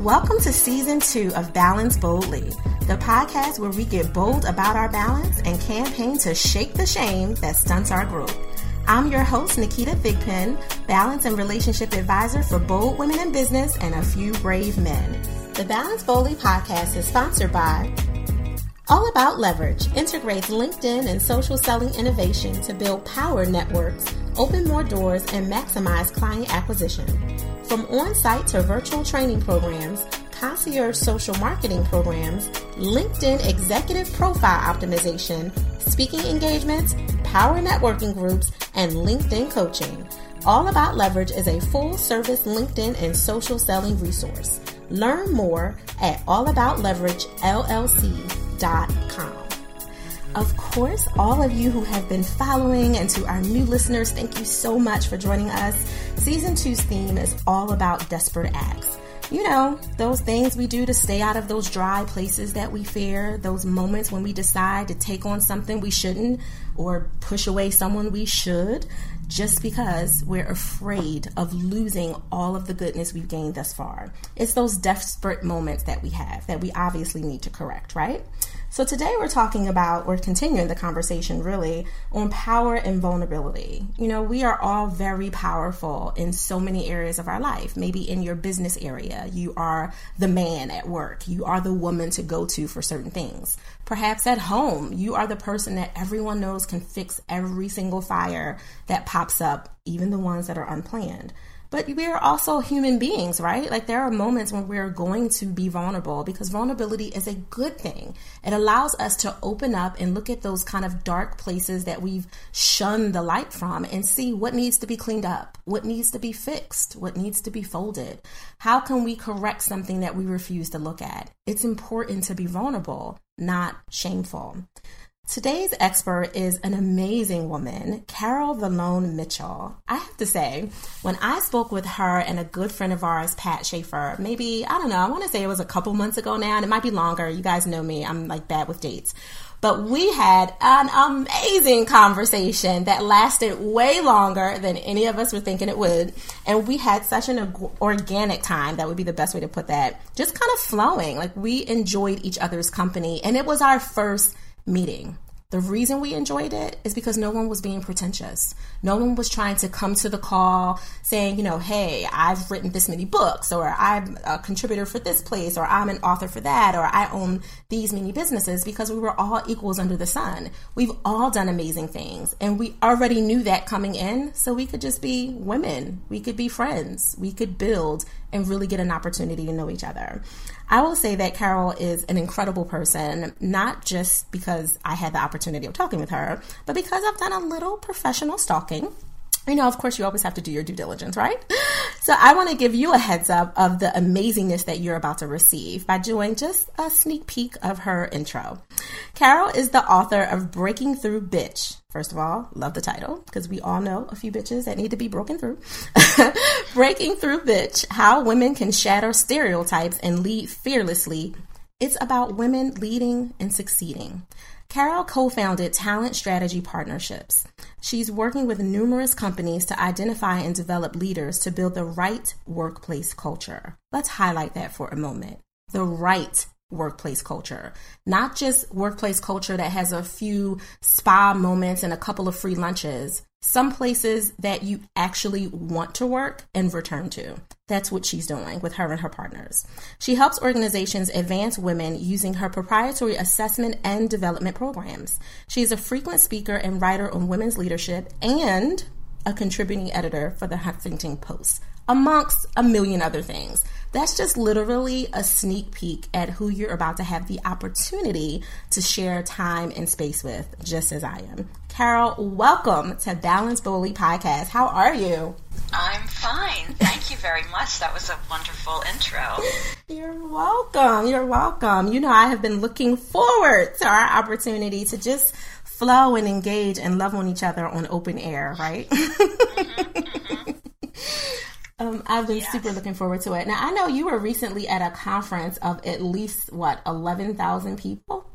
Welcome to season two of Balance Boldly, the podcast where we get bold about our balance and campaign to shake the shame that stunts our growth. I'm your host, Naketa Thigpen, balance and relationship advisor for bold women in business and a few brave men. The Balance Boldly podcast is sponsored by All About Leverage integrates LinkedIn and social selling innovation to build power networks, open more doors, and maximize client acquisition. From on site to virtual training programs, concierge social marketing programs, LinkedIn executive profile optimization, speaking engagements, power networking groups, and LinkedIn coaching. All About Leverage is a full service LinkedIn and social selling resource. Learn more at allaboutleveragellc.com. Of course, all of you who have been following and to our new listeners, thank you so much for joining us. Season two's theme is all about desperate acts. You know, those things we do to stay out of those dry places that we fear, those moments when we decide to take on something we shouldn't or push away someone we should just because we're afraid of losing all of the goodness we've gained thus far. It's those desperate moments that we have that we obviously need to correct, right? So today we're talking about, we're continuing the conversation really on power and vulnerability. You know, we are all very powerful in so many areas of our life. Maybe in your business area, you are the man at work, you are the woman to go to for certain things. Perhaps at home, you are the person that everyone knows can fix every single fire that pops up, even the ones that are unplanned. But we are also human beings, right? Like there are moments when we're going to be vulnerable because vulnerability is a good thing. It allows us to open up and look at those kind of dark places that we've shunned the light from and see what needs to be cleaned up, what needs to be fixed, what needs to be folded. How can we correct something that we refuse to look at? It's important to be vulnerable, not shameful. Today's expert is an amazing woman, Carol Vallone Mitchell. I have to say, when I spoke with her and a good friend of ours, Pat Schaefer, maybe, I don't know, I want to say it was a couple months ago now, and it might be longer. You guys know me, I'm like bad with dates. But we had an amazing conversation that lasted way longer than any of us were thinking it would. And we had such an organic time, that would be the best way to put that, just kind of flowing. Like we enjoyed each other's company, and it was our first meeting. The reason we enjoyed it is because no one was being pretentious. No one was trying to come to the call saying, you know, hey, I've written this many books, or I'm a contributor for this place, or I'm an author for that, or I own these many businesses because we were all equals under the sun. We've all done amazing things, and we already knew that coming in, so we could just be women. We could be friends. We could build and really get an opportunity to know each other. I will say that Carol is an incredible person, not just because I had the opportunity of talking with her, but because I've done a little professional stalking. You know, of course, you always have to do your due diligence, right? So I want to give you a heads up of the amazingness that you're about to receive by doing just a sneak peek of her intro. Carol is the author of Breaking Through Bitch. First of all, love the title because we all know a few bitches that need to be broken through. Breaking Through Bitch How Women Can Shatter Stereotypes and Lead Fearlessly. It's about women leading and succeeding. Carol co founded Talent Strategy Partnerships. She's working with numerous companies to identify and develop leaders to build the right workplace culture. Let's highlight that for a moment. The right workplace culture, not just workplace culture that has a few spa moments and a couple of free lunches, some places that you actually want to work and return to. That's what she's doing with her and her partners. She helps organizations advance women using her proprietary assessment and development programs. She is a frequent speaker and writer on women's leadership and a contributing editor for the Huffington Post, amongst a million other things. That's just literally a sneak peek at who you're about to have the opportunity to share time and space with, just as I am. Carol, welcome to Balance Boldly Podcast. How are you? I'm fine. Thank you very much. That was a wonderful intro. You're welcome. You're welcome. You know, I have been looking forward to our opportunity to just flow and engage and love on each other on open air, right? Mm-hmm, mm-hmm. Um, I've been super looking forward to it. Now, I know you were recently at a conference of at least, what, 11,000 people?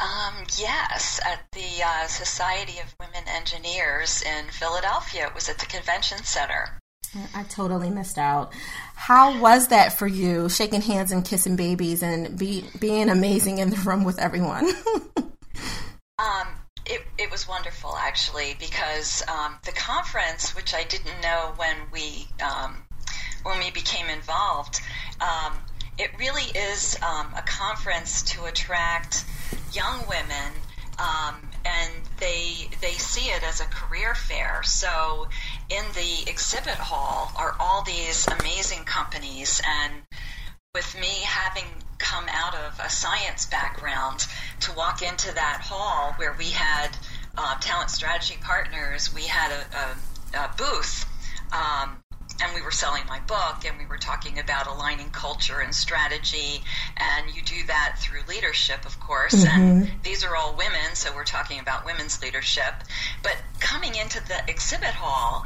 Um, yes, at the uh, Society of Women Engineers in Philadelphia. It was at the convention center. I totally missed out. How was that for you, shaking hands and kissing babies and be, being amazing in the room with everyone? um, it, it was wonderful, actually, because um, the conference, which I didn't know when we um, when we became involved, um, it really is um, a conference to attract young women um, and they they see it as a career fair. So in the exhibit hall are all these amazing companies, and with me having come out of a science background to walk into that hall where we had uh, talent strategy partners, we had a, a, a booth. Um, and we were selling my book and we were talking about aligning culture and strategy and you do that through leadership of course mm-hmm. and these are all women so we're talking about women's leadership but coming into the exhibit hall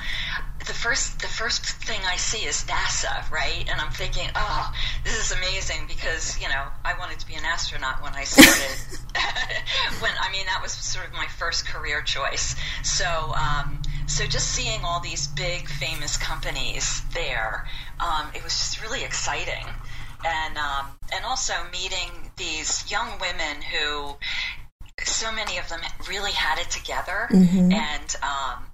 the first the first thing I see is NASA, right? And I'm thinking, oh, this is amazing because you know I wanted to be an astronaut when I started. when I mean that was sort of my first career choice. So um, so just seeing all these big famous companies there, um, it was just really exciting, and um, and also meeting these young women who so many of them really had it together mm-hmm. and um,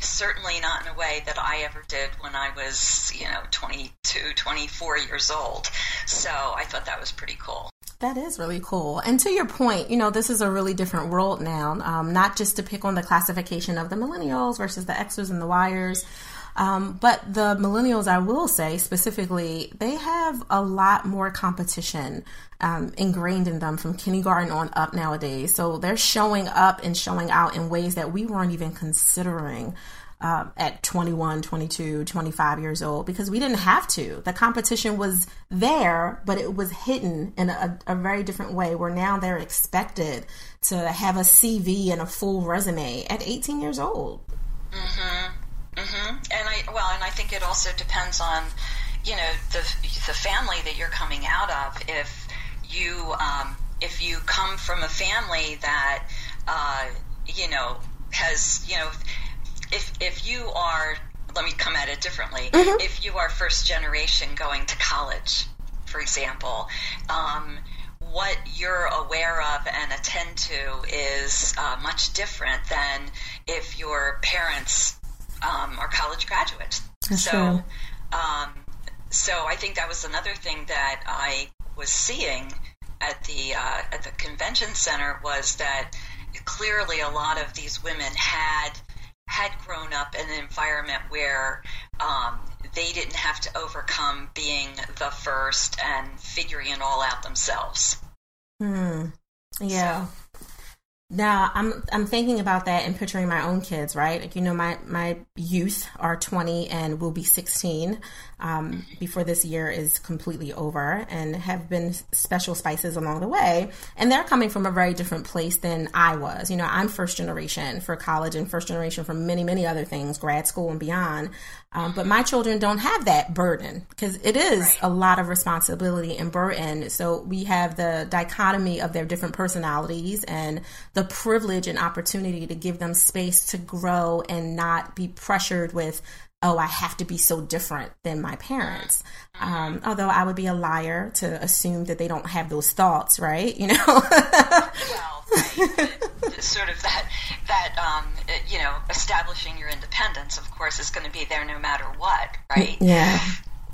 certainly not in a way that I ever did when I was, you know, 22, 24 years old. So I thought that was pretty cool. That is really cool. And to your point, you know, this is a really different world now, um, not just to pick on the classification of the millennials versus the Xers and the Yers. Um, but the millennials, I will say specifically, they have a lot more competition um, ingrained in them from kindergarten on up nowadays. So they're showing up and showing out in ways that we weren't even considering. Uh, at 21, 22, 25 years old because we didn't have to. The competition was there, but it was hidden in a, a, very different way where now they're expected to have a CV and a full resume at 18 years old. Mm-hmm. Mm-hmm. And I well, and I think it also depends on you know the the family that you're coming out of. If you um, if you come from a family that uh, you know has you know if if you are let me come at it differently. Mm-hmm. If you are first generation going to college, for example. Um, what you're aware of and attend to is uh, much different than if your parents um, are college graduates. That's so. Um, so I think that was another thing that I was seeing at the uh, at the convention center was that clearly a lot of these women had had grown up in an environment where um, they didn't have to overcome being the first and figuring it all out themselves. Hmm. Yeah. So, now I'm I'm thinking about that and picturing my own kids, right? Like you know, my my youth are 20 and will be 16 um, before this year is completely over, and have been special spices along the way. And they're coming from a very different place than I was. You know, I'm first generation for college and first generation for many many other things, grad school and beyond. Um, but my children don't have that burden because it is right. a lot of responsibility and burden. So we have the dichotomy of their different personalities and the privilege and opportunity to give them space to grow and not be pressured with, oh, I have to be so different than my parents. Um, although I would be a liar to assume that they don't have those thoughts, right? You know? well, right. sort of that that um, you know establishing your independence, of course, is going to be there no matter what, right? Yeah,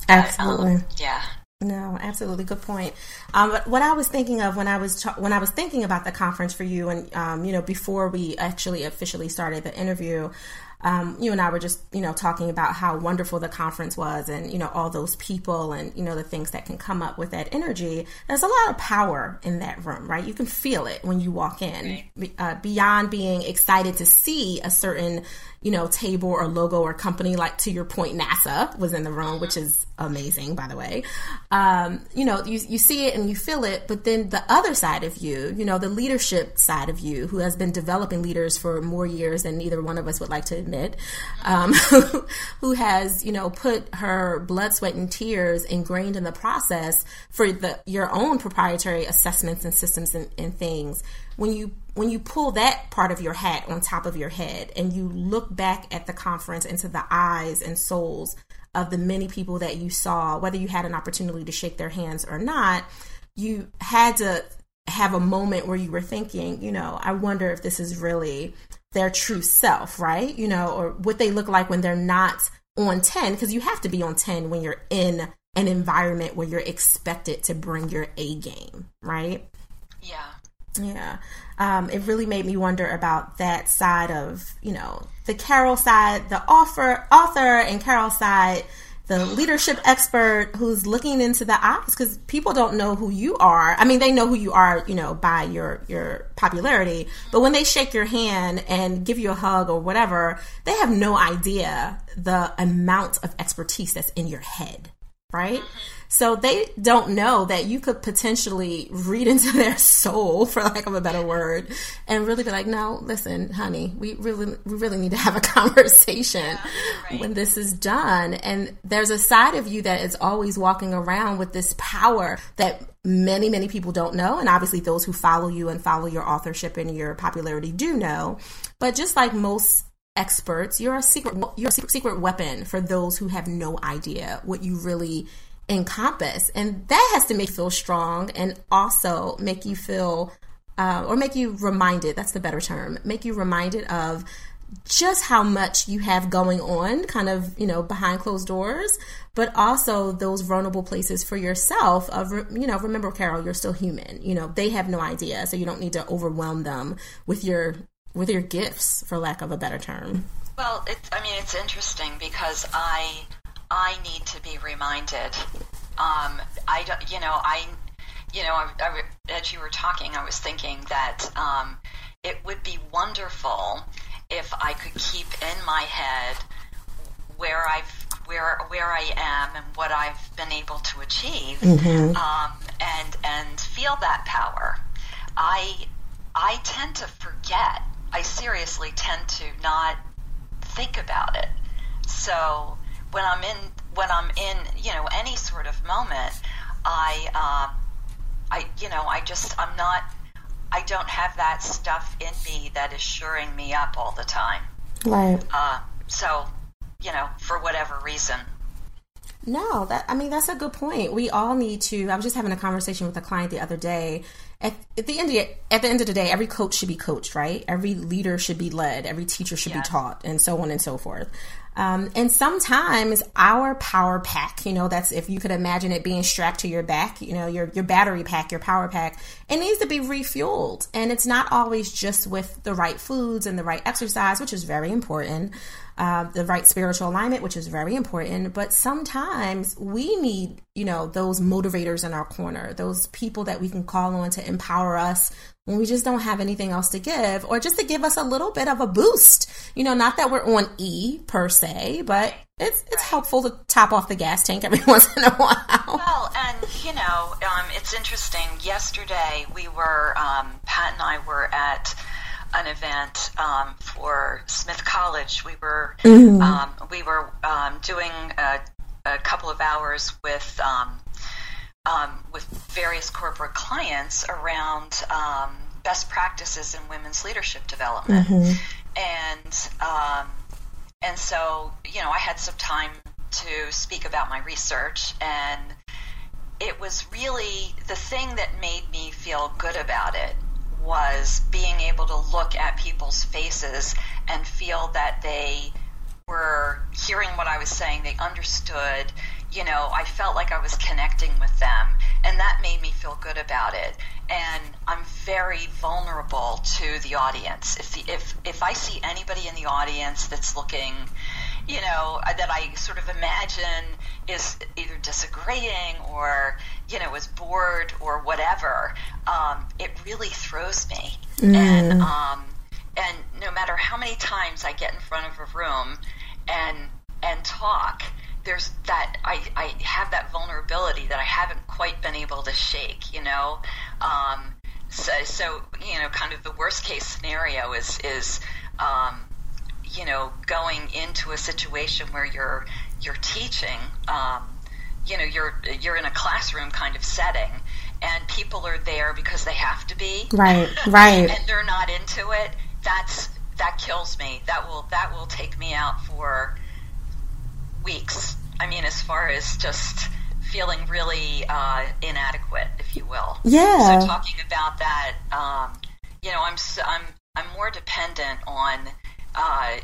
absolutely. But, um, yeah. No, absolutely, good point. Um, but what I was thinking of when I was ta- when I was thinking about the conference for you, and um, you know, before we actually officially started the interview, um, you and I were just, you know, talking about how wonderful the conference was and, you know, all those people and, you know, the things that can come up with that energy. There's a lot of power in that room, right? You can feel it when you walk in, uh, beyond being excited to see a certain, you know, table or logo or company, like to your point, NASA was in the room, which is amazing, by the way. Um, you know, you, you see it and you feel it, but then the other side of you, you know, the leadership side of you, who has been developing leaders for more years than either one of us would like to admit, um, who has, you know, put her blood, sweat, and tears ingrained in the process for the your own proprietary assessments and systems and, and things. When you when you pull that part of your hat on top of your head and you look back at the conference into the eyes and souls of the many people that you saw, whether you had an opportunity to shake their hands or not, you had to have a moment where you were thinking, you know, I wonder if this is really their true self, right? You know, or what they look like when they're not on 10, because you have to be on 10 when you're in an environment where you're expected to bring your A game, right? Yeah. Yeah. Um, it really made me wonder about that side of, you know, the Carol side, the author, author and Carol side, the leadership expert who's looking into the eyes because people don't know who you are. I mean, they know who you are, you know, by your your popularity, but when they shake your hand and give you a hug or whatever, they have no idea the amount of expertise that's in your head, right? So they don't know that you could potentially read into their soul, for lack of a better word, and really be like, "No, listen, honey, we really, we really need to have a conversation yeah, right. when this is done." And there's a side of you that is always walking around with this power that many, many people don't know, and obviously those who follow you and follow your authorship and your popularity do know. But just like most experts, you're a secret, you're a secret weapon for those who have no idea what you really encompass. And that has to make you feel strong and also make you feel, uh, or make you reminded, that's the better term, make you reminded of just how much you have going on, kind of, you know, behind closed doors, but also those vulnerable places for yourself of, you know, remember, Carol, you're still human. You know, they have no idea, so you don't need to overwhelm them with your with your gifts, for lack of a better term. Well, it, I mean, it's interesting because I I need to be reminded. Um, I don't, you know, I, you know, I, I, as you were talking, I was thinking that um, it would be wonderful if I could keep in my head where I've where where I am and what I've been able to achieve, mm-hmm. um, and and feel that power. I I tend to forget. I seriously tend to not think about it. So when I'm in when I'm in you know any sort of moment, I um, I you know I just I'm not I don't have that stuff in me that is shoring me up all the time. Right. Uh, so you know for whatever reason. No, that I mean that's a good point. We all need to. I was just having a conversation with a client the other day. At, at the end of the, at the end of the day, every coach should be coached, right? Every leader should be led. Every teacher should yes. be taught, and so on and so forth. Um, and sometimes our power pack, you know, that's if you could imagine it being strapped to your back, you know, your, your battery pack, your power pack, it needs to be refueled. And it's not always just with the right foods and the right exercise, which is very important uh, the right spiritual alignment, which is very important. But sometimes we need, you know, those motivators in our corner, those people that we can call on to empower us when we just don't have anything else to give, or just to give us a little bit of a boost. You know, not that we're on E per se, but it's it's right. helpful to top off the gas tank every once in a while. Well, and you know, um, it's interesting. Yesterday, we were um, Pat and I were at an event um, for Smith College. We were mm-hmm. um, we were um, doing a, a, couple of hours with um, um, with various corporate clients around um, best practices in women's leadership development, mm-hmm. and and so you know I had some time to speak about my research and it was really the thing that made me feel good about it was being able to look at people's faces and feel that they were hearing what I was saying, they understood. You know, I felt like I was connecting with them, and that made me feel good about it. And I'm very vulnerable to the audience. If the, if if I see anybody in the audience that's looking you know, uh, that I sort of imagine is either disagreeing or, you know, is bored or whatever, um, it really throws me. Mm. And, um, and no matter how many times I get in front of a room and, and talk, there's that I, I have that vulnerability that I haven't quite been able to shake, you know. Um, so, so, you know, kind of the worst case scenario is is um, you know, going into a situation where you're you're teaching, um, you know, you're you're in a classroom kind of setting, and people are there because they have to be, right, right, and they're not into it. That's that kills me. That will that will take me out for weeks I mean, as far as just feeling really uh, inadequate, if you will. Yeah. So talking about that, um, you know, I'm I'm I'm more dependent on uh,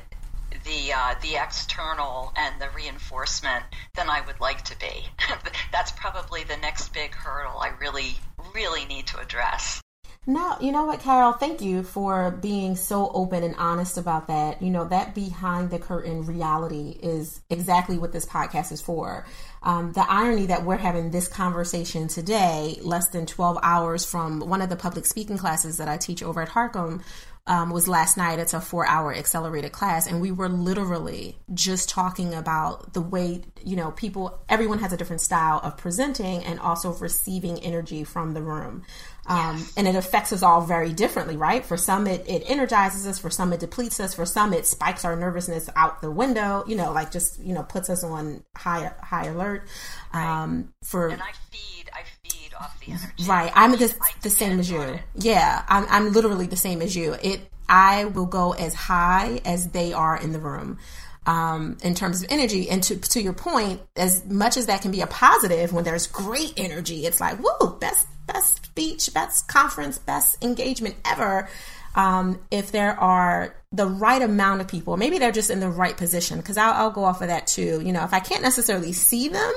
the uh, the external and the reinforcement than I would like to be. That's probably the next big hurdle I really really need to address. No, you know what, Carol? Thank you for being so open and honest about that. You know, that behind the curtain reality is exactly what this podcast is for. Um, the irony that we're having this conversation today, less than 12 hours from one of the public speaking classes that I teach over at Harcum, um, was last night. It's a four hour accelerated class. And we were literally just talking about the way, you know, people, everyone has a different style of presenting and also receiving energy from the room. Um, yes. And it affects us all very differently, right? For some, it, it energizes us. For some, it depletes us. For some, it spikes our nervousness out the window. You know, like just you know puts us on high high alert. Um, for and I feed, I feed off the energy. Right, I'm the, the same as you. Yeah, I'm I'm literally the same as you. It I will go as high as they are in the room um, in terms of energy. And to, to your point, as much as that can be a positive when there's great energy, it's like, woo, best, best speech, best conference, best engagement ever. Um, if there are the right amount of people, maybe they're just in the right position, because I'll, I'll go off of that too. You know, if I can't necessarily see them,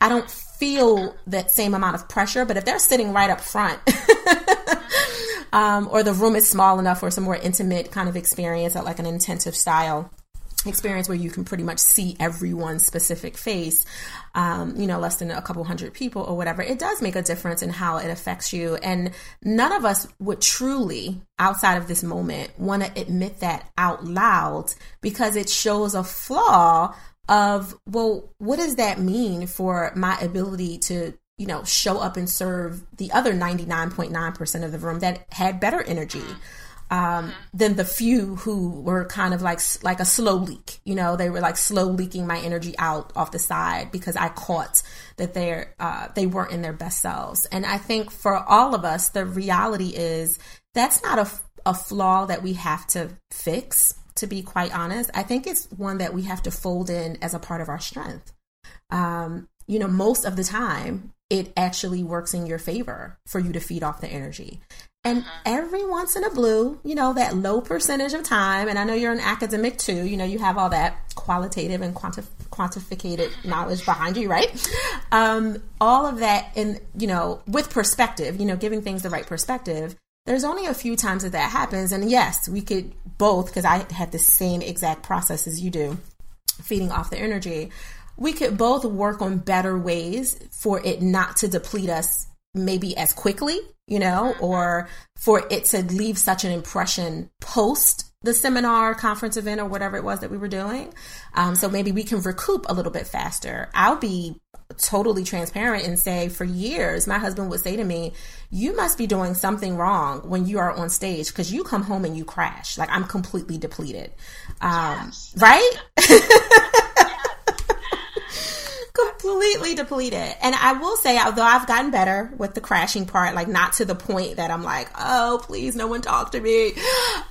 I don't feel that same amount of pressure. But if they're sitting right up front, um, or the room is small enough for some more intimate kind of experience at like an intensive style, experience where you can pretty much see everyone's specific face, um, you know, less than a couple hundred people or whatever, it does make a difference in how it affects you. And none of us would truly, outside of this moment, want to admit that out loud because it shows a flaw of, well, what does that mean for my ability to you know, show up and serve the other 99.9% of the room that had better energy um, than the few who were kind of like like a slow leak. You know, they were like slow leaking my energy out off the side because I caught that they're uh, they weren't in their best selves. And I think for all of us, the reality is that's not a, a flaw that we have to fix. To be quite honest, I think it's one that we have to fold in as a part of our strength. Um, you know, most of the time, it actually works in your favor for you to feed off the energy. And uh-huh. every once in a blue, you know, that low percentage of time, and I know you're an academic too, you know, you have all that qualitative and quantif- quantificated knowledge behind you, right? Um, all of that in, you know, with perspective, you know, giving things the right perspective. There's only a few times that that happens. And yes, we could both, because I have the same exact process as you do, feeding off the energy. We could both work on better ways for it not to deplete us maybe as quickly you know, or for it to leave such an impression post the seminar, conference event, or whatever it was that we were doing. Um, so maybe we can recoup a little bit faster. I'll be totally transparent and say for years, my husband would say to me, You must be doing something wrong when you are on stage because you come home and you crash. Like I'm completely depleted. Um, yes. Right? completely depleted. And I will say, although I've gotten better with the crashing part, like not to the point that I'm like, oh, please, no one talk to me.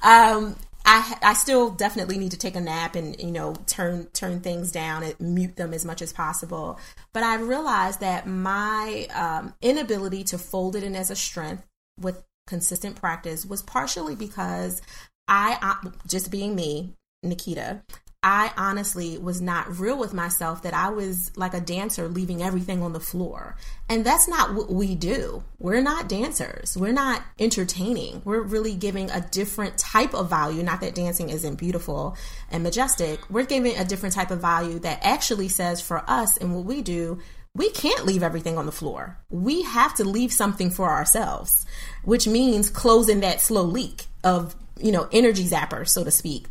Um, I I still definitely need to take a nap and you know turn turn things down and mute them as much as possible. But I realized that my um, inability to fold it in as a strength with consistent practice was partially because I, I just being me, Naketa, I honestly was not real with myself that I was like a dancer leaving everything on the floor. And that's not what we do. We're not dancers. We're not entertaining. We're really giving a different type of value. Not that dancing isn't beautiful and majestic. We're giving a different type of value that actually says for us and what we do, we can't leave everything on the floor. We have to leave something for ourselves, which means closing that slow leak of, you know, energy zapper, so to speak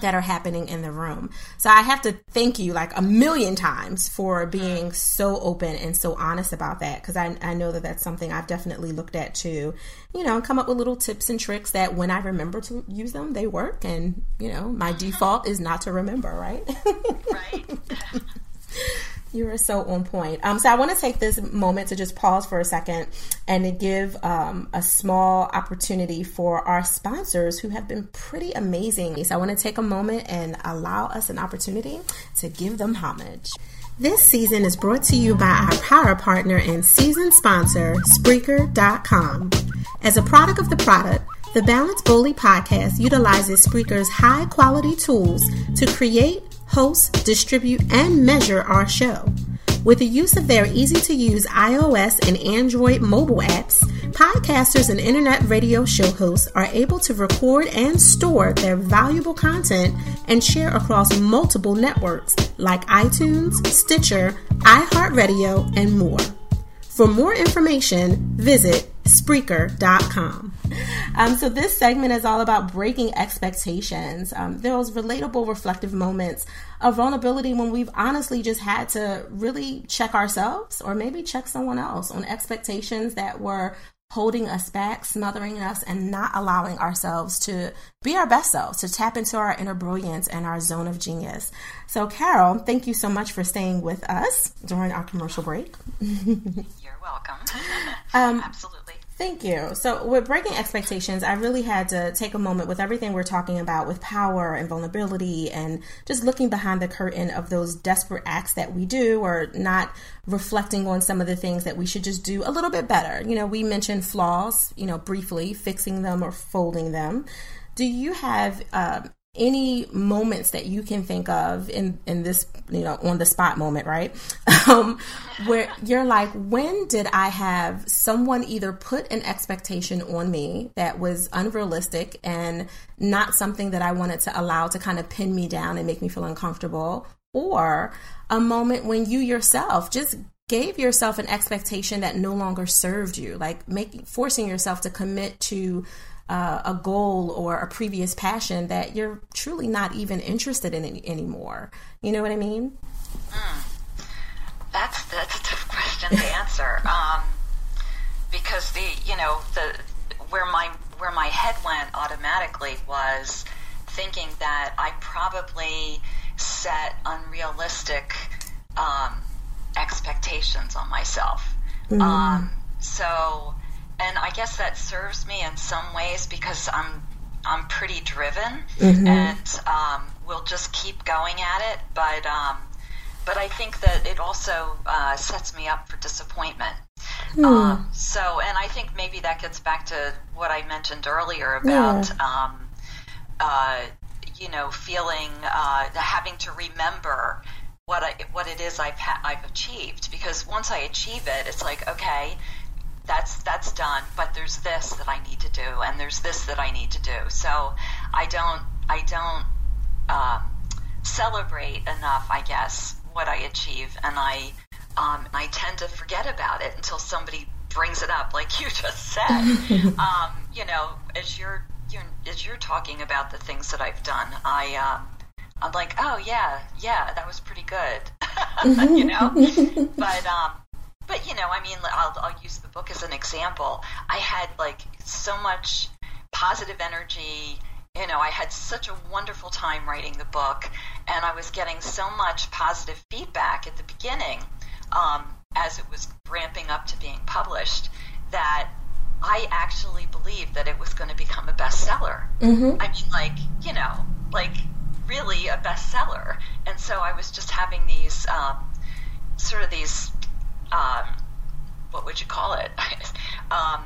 that are happening in the room. So I have to thank you like a million times for being so open and so honest about that because I, I know that that's something I've definitely looked at too. You know, and come up with little tips and tricks that when I remember to use them, they work. And, you know, my default is not to remember, right? right. You are so on point. Um, so I want to take this moment to just pause for a second and to give um, a small opportunity for our sponsors who have been pretty amazing. So I want to take a moment and allow us an opportunity to give them homage. This season is brought to you by our power partner and season sponsor, Spreaker.com. As a product of the product, the Balance Boldly podcast utilizes Spreaker's high quality tools to create, host, distribute, and measure our show. With the use of their easy to use iOS and Android mobile apps, podcasters and internet radio show hosts are able to record and store their valuable content and share across multiple networks like iTunes, Stitcher, iHeartRadio, and more. For more information, visit Spreaker.com. Um, so, this segment is all about breaking expectations. Um, those relatable, reflective moments of vulnerability when we've honestly just had to really check ourselves or maybe check someone else on expectations that were holding us back, smothering us, and not allowing ourselves to be our best selves, to tap into our inner brilliance and our zone of genius. So, Carol, thank you so much for staying with us during our commercial break. Welcome. Um, Absolutely. Thank you. So, with breaking expectations, I really had to take a moment with everything we're talking about with power and vulnerability and just looking behind the curtain of those desperate acts that we do or not reflecting on some of the things that we should just do a little bit better. You know, we mentioned flaws, you know, briefly, fixing them or folding them. Do you have um, any moments that you can think of in in this you know on the spot moment right? Um, where you're like when did i have someone either put an expectation on me that was unrealistic and not something that i wanted to allow to kind of pin me down and make me feel uncomfortable? Or a moment when you yourself just gave yourself an expectation that no longer served you like making forcing yourself to commit to uh, a goal or a previous passion that you're truly not even interested in any, anymore. You know what I mean? Mm. That's that's a tough question to answer um, because the you know the where my where my head went automatically was thinking that I probably set unrealistic um, expectations on myself. Mm. Um, so and I guess that serves me in some ways because I'm I'm pretty driven mm-hmm. and um, will just keep going at it. But um, but I think that it also uh, sets me up for disappointment. Mm. Um, so, and I think maybe that gets back to what I mentioned earlier about, yeah. um, uh, you know, feeling, uh, having to remember what I, what it is I've ha- I've achieved. Because once I achieve it, it's like, okay, that's that's done but there's this that i need to do and there's this that i need to do. So i don't i don't um, celebrate enough i guess what i achieve and i um, i tend to forget about it until somebody brings it up like you just said. Um, you know as you're, you're as you're talking about the things that i've done i um, i'm like oh yeah yeah that was pretty good. You know? But um but you know, I mean, I'll, I'll use the book as an example. I had like so much positive energy. You know, I had such a wonderful time writing the book, and I was getting so much positive feedback at the beginning um, as it was ramping up to being published that I actually believed that it was going to become a bestseller. Mm-hmm. I mean, like, you know, like really a bestseller. And so I was just having these um, sort of these um, what would you call it? um,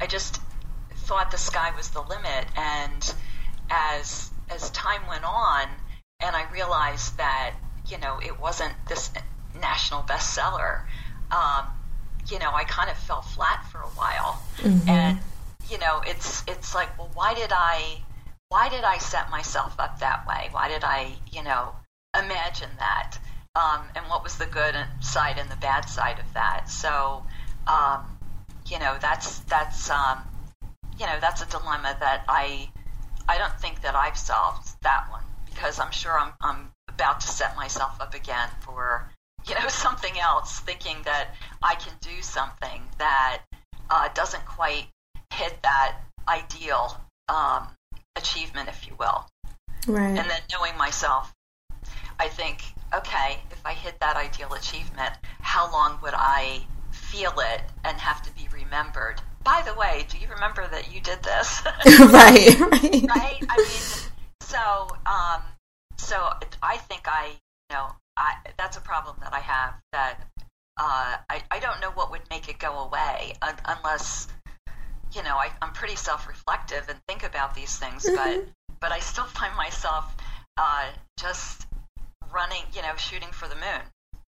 I just thought the sky was the limit, and as as time went on, and I realized that you know it wasn't this national bestseller. Um, you know, I kind of fell flat for a while, mm-hmm. and you know, it's it's like, well, why did I why did I set myself up that way? Why did I, you know, imagine that? Um, and what was the good side and the bad side of that. So, um, you know, that's that's um, you know that's a dilemma that I I don't think that I've solved that one because I'm sure I'm I'm about to set myself up again for you know something else, thinking that I can do something that uh, doesn't quite hit that ideal um, achievement, if you will. Right. And then knowing myself, I think okay, if I hit that ideal achievement, how long would I feel it and have to be remembered? By the way, do you remember that you did this? right, right. Right? I mean, so, um, so I think I, you know, I, that's a problem that I have. That uh, I I don't know what would make it go away un- unless you know I, I'm pretty self-reflective and think about these things, mm-hmm. but but I still find myself uh, just running, you know, shooting for the moon,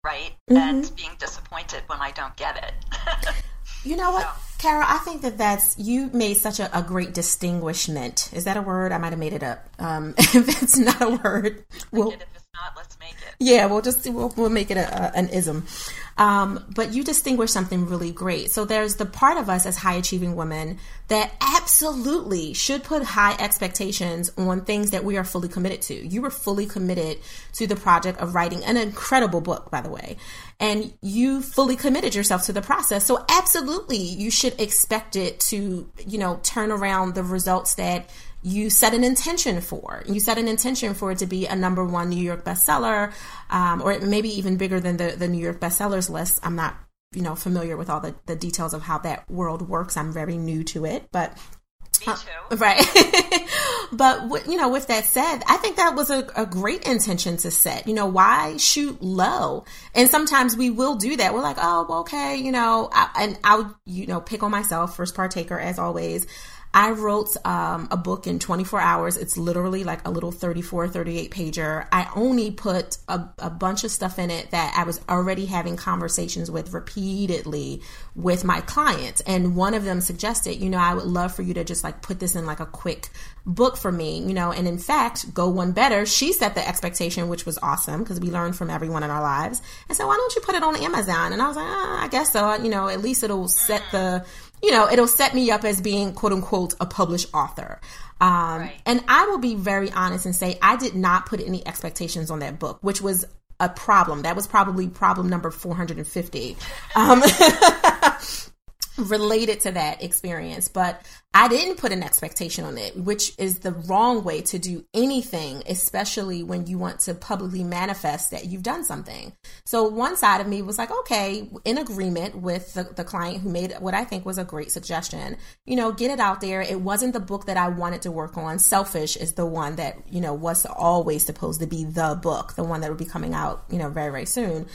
right, mm-hmm. and being disappointed when I don't get it. You know what, Carol? I think that that's you made such a, a, great distinguishment. Is that a word? I might have made it up. Um, if it's not a word, well, not, let's make it. Yeah, we'll just we'll, we'll make it a, a, an ism. Um, but you distinguish something really great. So there's the part of us as high achieving women that absolutely should put high expectations on things that we are fully committed to. You were fully committed to the project of writing an incredible book, by the way, and you fully committed yourself to the process. So absolutely, you should expect it to, you know, turn around the results that you set an intention for. You set an intention for it to be a number one New York bestseller, um, or maybe even bigger than the, the New York bestsellers list. I'm not, you know, familiar with all the, the details of how that world works. I'm very new to it, but me too. right. but, you know, with that said, I think that was a, a, great intention to set. You know, why shoot low? And sometimes we will do that. We're like, oh, okay, you know, I, and I'll, you know, pick on myself, first partaker as always. I wrote um, a book in 24 hours. It's literally like a little 34, 38 pager. I only put a, a, bunch of stuff in it that I was already having conversations with repeatedly with my clients. And one of them suggested, you know, I would love for you to just like put this in like a quick book for me, you know, and in fact, go one better. She set the expectation, which was awesome because we learn from everyone in our lives. And so why don't you put it on Amazon? And I was like, oh, I guess so. You know, at least it'll set the you know, it'll set me up as being quote unquote a published author. Um, right. And I will be very honest and say I did not put any expectations on that book, which was a problem. That was probably problem number 450. Um, related to that experience, but I didn't put an expectation on it, which is the wrong way to do anything, especially when you want to publicly manifest that you've done something. So one side of me was like, okay, in agreement with the, the client who made what I think was a great suggestion, you know, get it out there. It wasn't the book that I wanted to work on. Selfish is the one that, you know, was always supposed to be the book, the one that would be coming out, you know, very, very soon.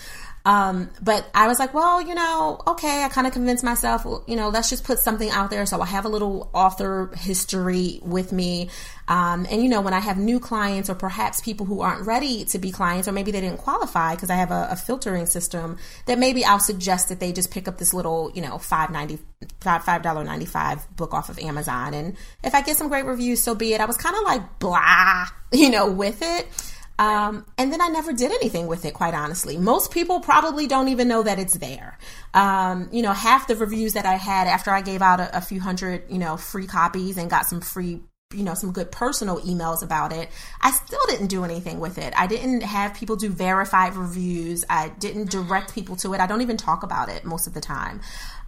Um, but I was like, well, you know, okay, I kind of convinced myself, you know, let's just put something out there. So I have a little author history with me. Um, and, you know, when I have new clients or perhaps people who aren't ready to be clients or maybe they didn't qualify because I have a, a, filtering system that maybe I'll suggest that they just pick up this little, you know, five ninety five five dollar ninety five book off of Amazon. And if I get some great reviews, so be it. I was kind of like blah, you know, with it. Um, and then I never did anything with it, quite honestly. Most people probably don't even know that it's there. Um, you know, half the reviews that I had after I gave out a, a few hundred, you know, free copies and got some free you know some good personal emails about it i still didn't do anything with it. I didn't have people do verified reviews. I didn't direct people to it. I don't even talk about it most of the time.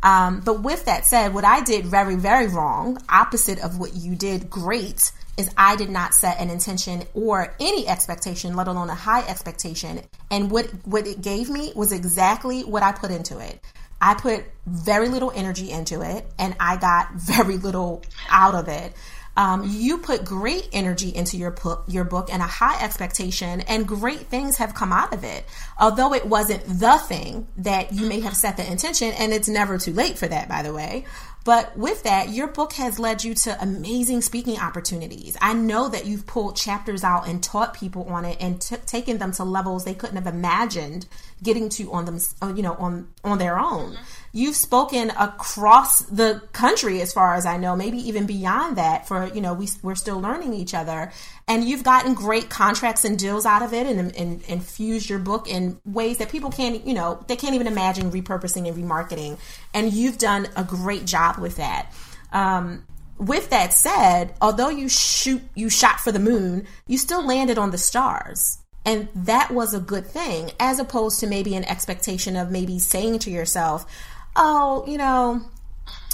Um, but with that said what i did very very wrong opposite of what you did great is I did not set an intention or any expectation, let alone a high expectation. And what, what it gave me was exactly what I put into it. I put very little energy into it and I got very little out of it. Um, you put great energy into your book, your book and a high expectation, and great things have come out of it. Although it wasn't the thing that you may have set the intention, and it's never too late for that, by the way. But with that, your book has led you to amazing speaking opportunities. I know that you've pulled chapters out and taught people on it and t- taken them to levels they couldn't have imagined getting to on them, uh, you know, on on their own. Mm-hmm. You've spoken across the country, as far as I know, maybe even beyond that. For you know, we we're still learning each other, and you've gotten great contracts and deals out of it, and, and infused your book in ways that people can't, you know, they can't even imagine repurposing and remarketing. And you've done a great job with that. Um, with that said, although you shoot you shot for the moon, you still landed on the stars. And that was a good thing, as opposed to maybe an expectation of maybe saying to yourself, oh, you know,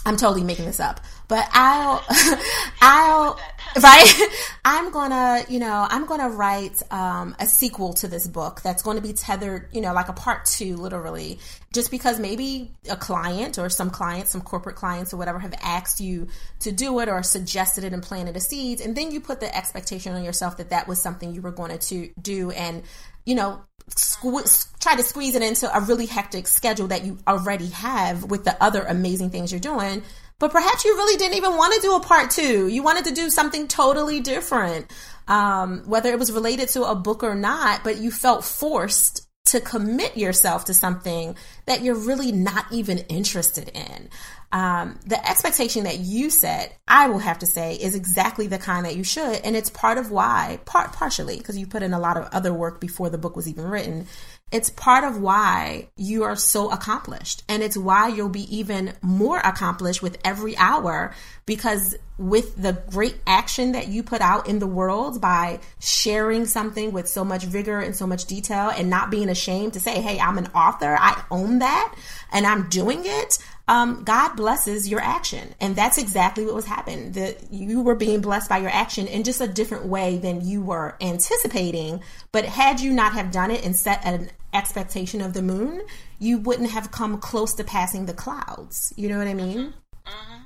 I'm totally making this up. But I'll, I'll, right? I'm gonna, you know, I'm gonna write um, a sequel to this book that's going to be tethered, you know, like a part two, literally, just because maybe a client or some clients, some corporate clients or whatever, have asked you to do it or suggested it and planted the seeds, and then you put the expectation on yourself that that was something you were going to do, and you know, sque- try to squeeze it into a really hectic schedule that you already have with the other amazing things you're doing. But perhaps you really didn't even want to do a part two. You wanted to do something totally different, um, whether it was related to a book or not, but you felt forced to commit yourself to something that you're really not even interested in um, the expectation that you set, I will have to say, is exactly the kind that you should, and it's part of why, part partially because you put in a lot of other work before the book was even written. It's part of why you are so accomplished, and it's why you'll be even more accomplished with every hour because with the great action that you put out in the world by sharing something with so much vigor and so much detail and not being ashamed to say, Hey, I'm an author. I own that and I'm doing it um, God blesses your action. And that's exactly what was happening. That you were being blessed by your action in just a different way than you were anticipating. But had you not have done it and set an expectation of the moon, you wouldn't have come close to passing the clouds. You know what I mean? Mm-hmm.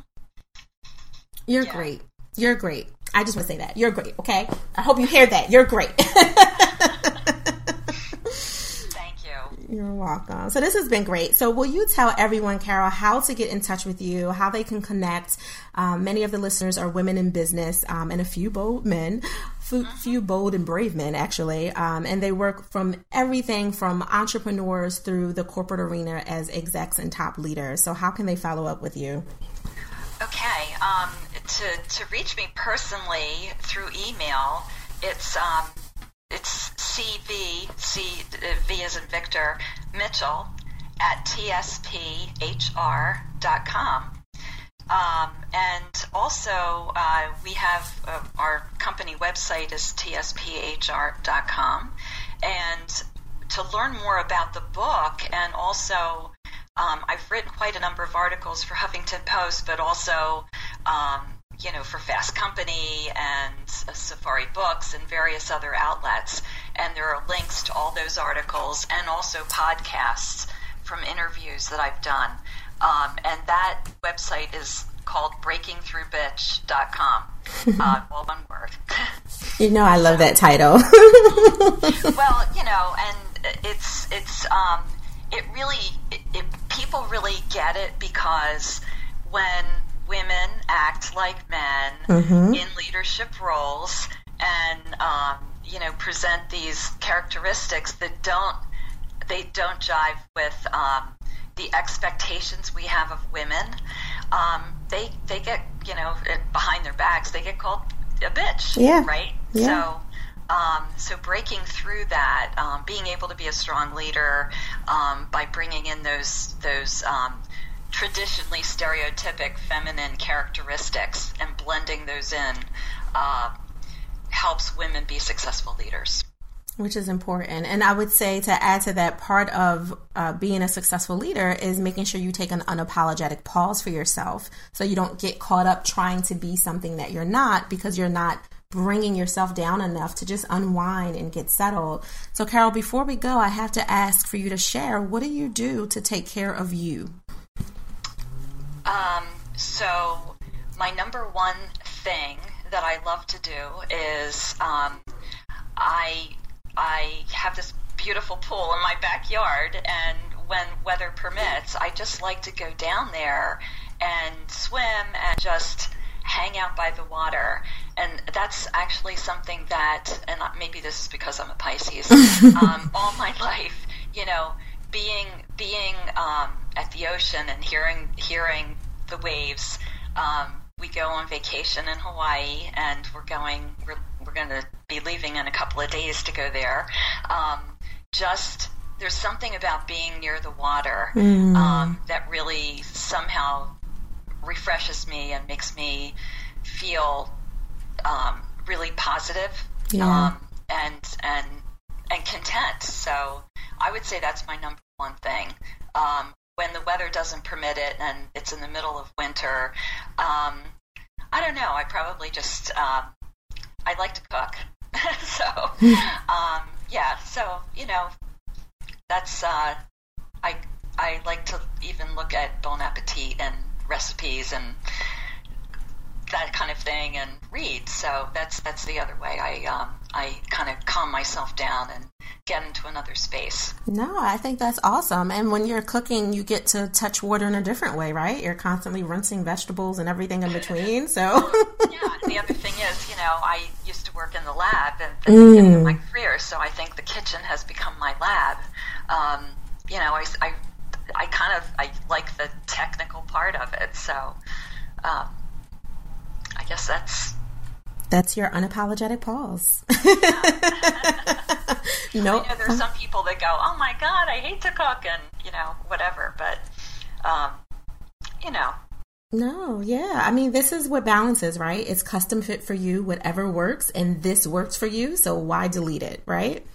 You're yeah. great. You're great. I just want to say that. You're great, okay? I hope you hear that. You're great. You're welcome. So this has been great. So will you tell everyone, Carol, how to get in touch with you, how they can connect? Um, many of the listeners are women in business, um, and a few bold men, few, few bold and brave men actually, um, and they work from everything from entrepreneurs through the corporate arena as execs and top leaders. So how can they follow up with you? Okay, um, to to reach me personally through email, it's um, it's CV, C, V as in Victor, Mitchell at tsphr.com. Um, and also, uh, we have uh, our company website is tsphr.com. And to learn more about the book, and also, um, I've written quite a number of articles for Huffington Post, but also um, you know, for Fast Company and uh, Safari Books and various other outlets. And there are links to all those articles and also podcasts from interviews that I've done. Um, and that website is called breakingthroughbitch.com. Uh, all one word. you know, I love that title. well, you know, and it's, it's, um, it really, it, it, people really get it because when women act like men mm-hmm. in leadership roles and um, you know present these characteristics that don't they don't jive with um, the expectations we have of women. Um, they they get you know behind their backs they get called a bitch. Yeah. Right. Yeah. So. Um, so breaking through that, um, being able to be a strong leader um, by bringing in those those um, traditionally stereotypic feminine characteristics and blending those in uh, helps women be successful leaders. Which is important. And I would say to add to that, part of uh, being a successful leader is making sure you take an unapologetic pause for yourself so you don't get caught up trying to be something that you're not because you're not bringing yourself down enough to just unwind and get settled. So, Carol, before we go, I have to ask for you to share what do you do to take care of you? Um, so my number one thing that I love to do is um, I I have this beautiful pool in my backyard, and when weather permits, I just like to go down there and swim and just hang out by the water. And that's actually something that, and maybe this is because I'm a Pisces, um, all my life, you know, being being um, at the ocean and hearing hearing the waves. Um, we go on vacation in Hawaii, and we're going. We're we're going to be leaving in a couple of days to go there. Um, just there's something about being near the water mm. um, that really somehow refreshes me and makes me feel um, really positive, yeah. um, and and and content. So I would say that's my number one thing. Um, when the weather doesn't permit it and it's in the middle of winter, um, I don't know. I probably just um, I like to cook, so um, yeah. So you know, that's uh, I I like to even look at Bon Appetit and recipes and that kind of thing and read. So that's that's the other way. I um, I kind of calm myself down and get into another space. No, I think that's awesome. And when you're cooking, you get to touch water in a different way, right? You're constantly rinsing vegetables and everything in between. So yeah. The other thing is, you know, I used to work in the lab and the mm. beginning of my career, so I think the kitchen has become my lab. Um, you know, I, I I kind of I like the technical part of it. So um, guess that's that's your unapologetic pause. no. I know there's some people that go, "Oh my god, I hate to cook," and you know, whatever. But um, you know, no, yeah. I mean, this is what balance is, right? It's custom fit for you, whatever works, and this works for you. So why delete it, right?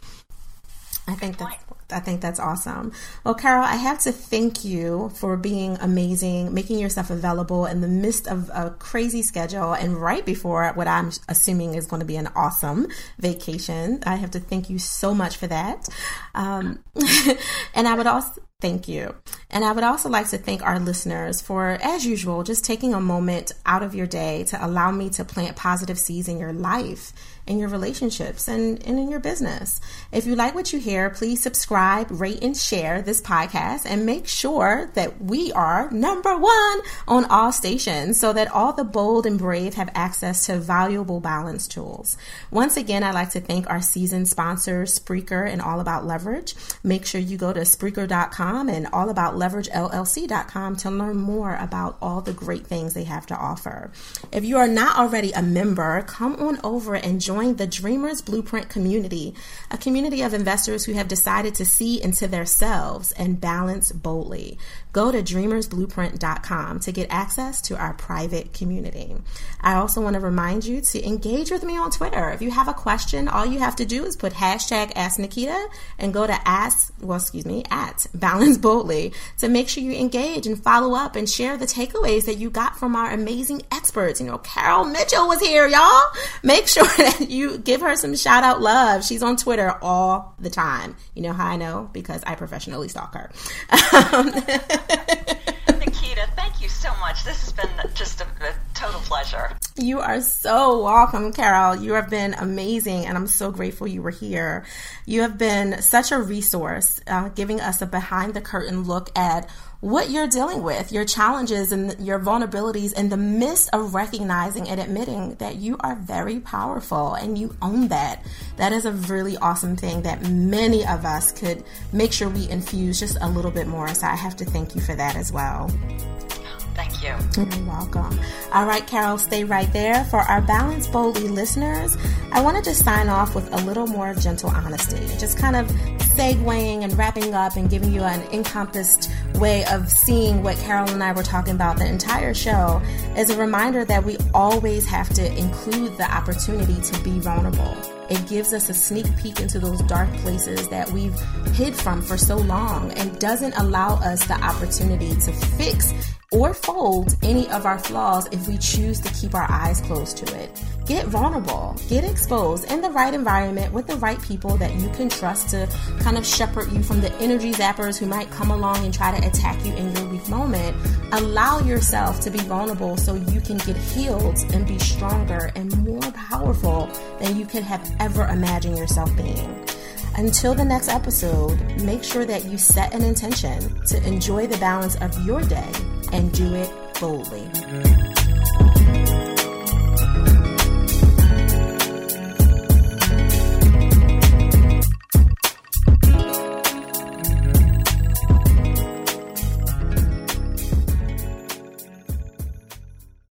I think that's I think that's awesome. Well, Carol, I have to thank you for being amazing, making yourself available in the midst of a crazy schedule and right before what I'm assuming is going to be an awesome vacation. I have to thank you so much for that. Um, and I would also Thank you. And I would also like to thank our listeners for, as usual, just taking a moment out of your day to allow me to plant positive seeds in your life, in your relationships, and, and in your business. If you like what you hear, please subscribe, rate, and share this podcast and make sure that we are number one on all stations so that all the bold and brave have access to valuable balance tools. Once again, I'd like to thank our season sponsors, Spreaker and All About Leverage. Make sure you go to Spreaker.com and allaboutleveragellc.com to learn more about all the great things they have to offer. If you are not already a member, come on over and join the Dreamers Blueprint community, a community of investors who have decided to see into themselves and balance boldly. Go to dreamersblueprint.com to get access to our private community. I also want to remind you to engage with me on Twitter. If you have a question, all you have to do is put hashtag Ask Naketa and go to ask, well, excuse me, at Balance Boldly to make sure you engage and follow up and share the takeaways that you got from our amazing experts. You know, Carol Mitchell was here, y'all. Make sure that you give her some shout out love. She's on Twitter all the time. You know how I know? Because I professionally stalk her. Um, Naketa, thank you so much. This has been just a, a, total pleasure. You are so welcome, Carol. You have been amazing, and I'm so grateful you were here. You have been such a resource, uh, giving us a behind the curtain look at what you're dealing with, your challenges and your vulnerabilities in the midst of recognizing and admitting that you are very powerful and you own that. That is a really awesome thing that many of us could make sure we infuse just a little bit more. So I have to thank you for that as well. Thank you. You're welcome. All right, Carol, stay right there. For our Balance Boldly listeners, I wanted to just sign off with a little more gentle honesty, just kind of segueing and wrapping up and giving you an encompassed way of seeing what Carol and I were talking about the entire show is a reminder that we always have to include the opportunity to be vulnerable. It gives us a sneak peek into those dark places that we've hid from for so long and doesn't allow us the opportunity to fix or fold any of our flaws if we choose to keep our eyes closed to it. Get vulnerable, get exposed in the right environment with the right people that you can trust to kind of shepherd you from the energy zappers who might come along and try to attack you in your weak moment. Allow yourself to be vulnerable so you can get healed and be stronger and more powerful than you could have ever imagined yourself being. Until the next episode, make sure that you set an intention to enjoy the balance of your day and do it boldly.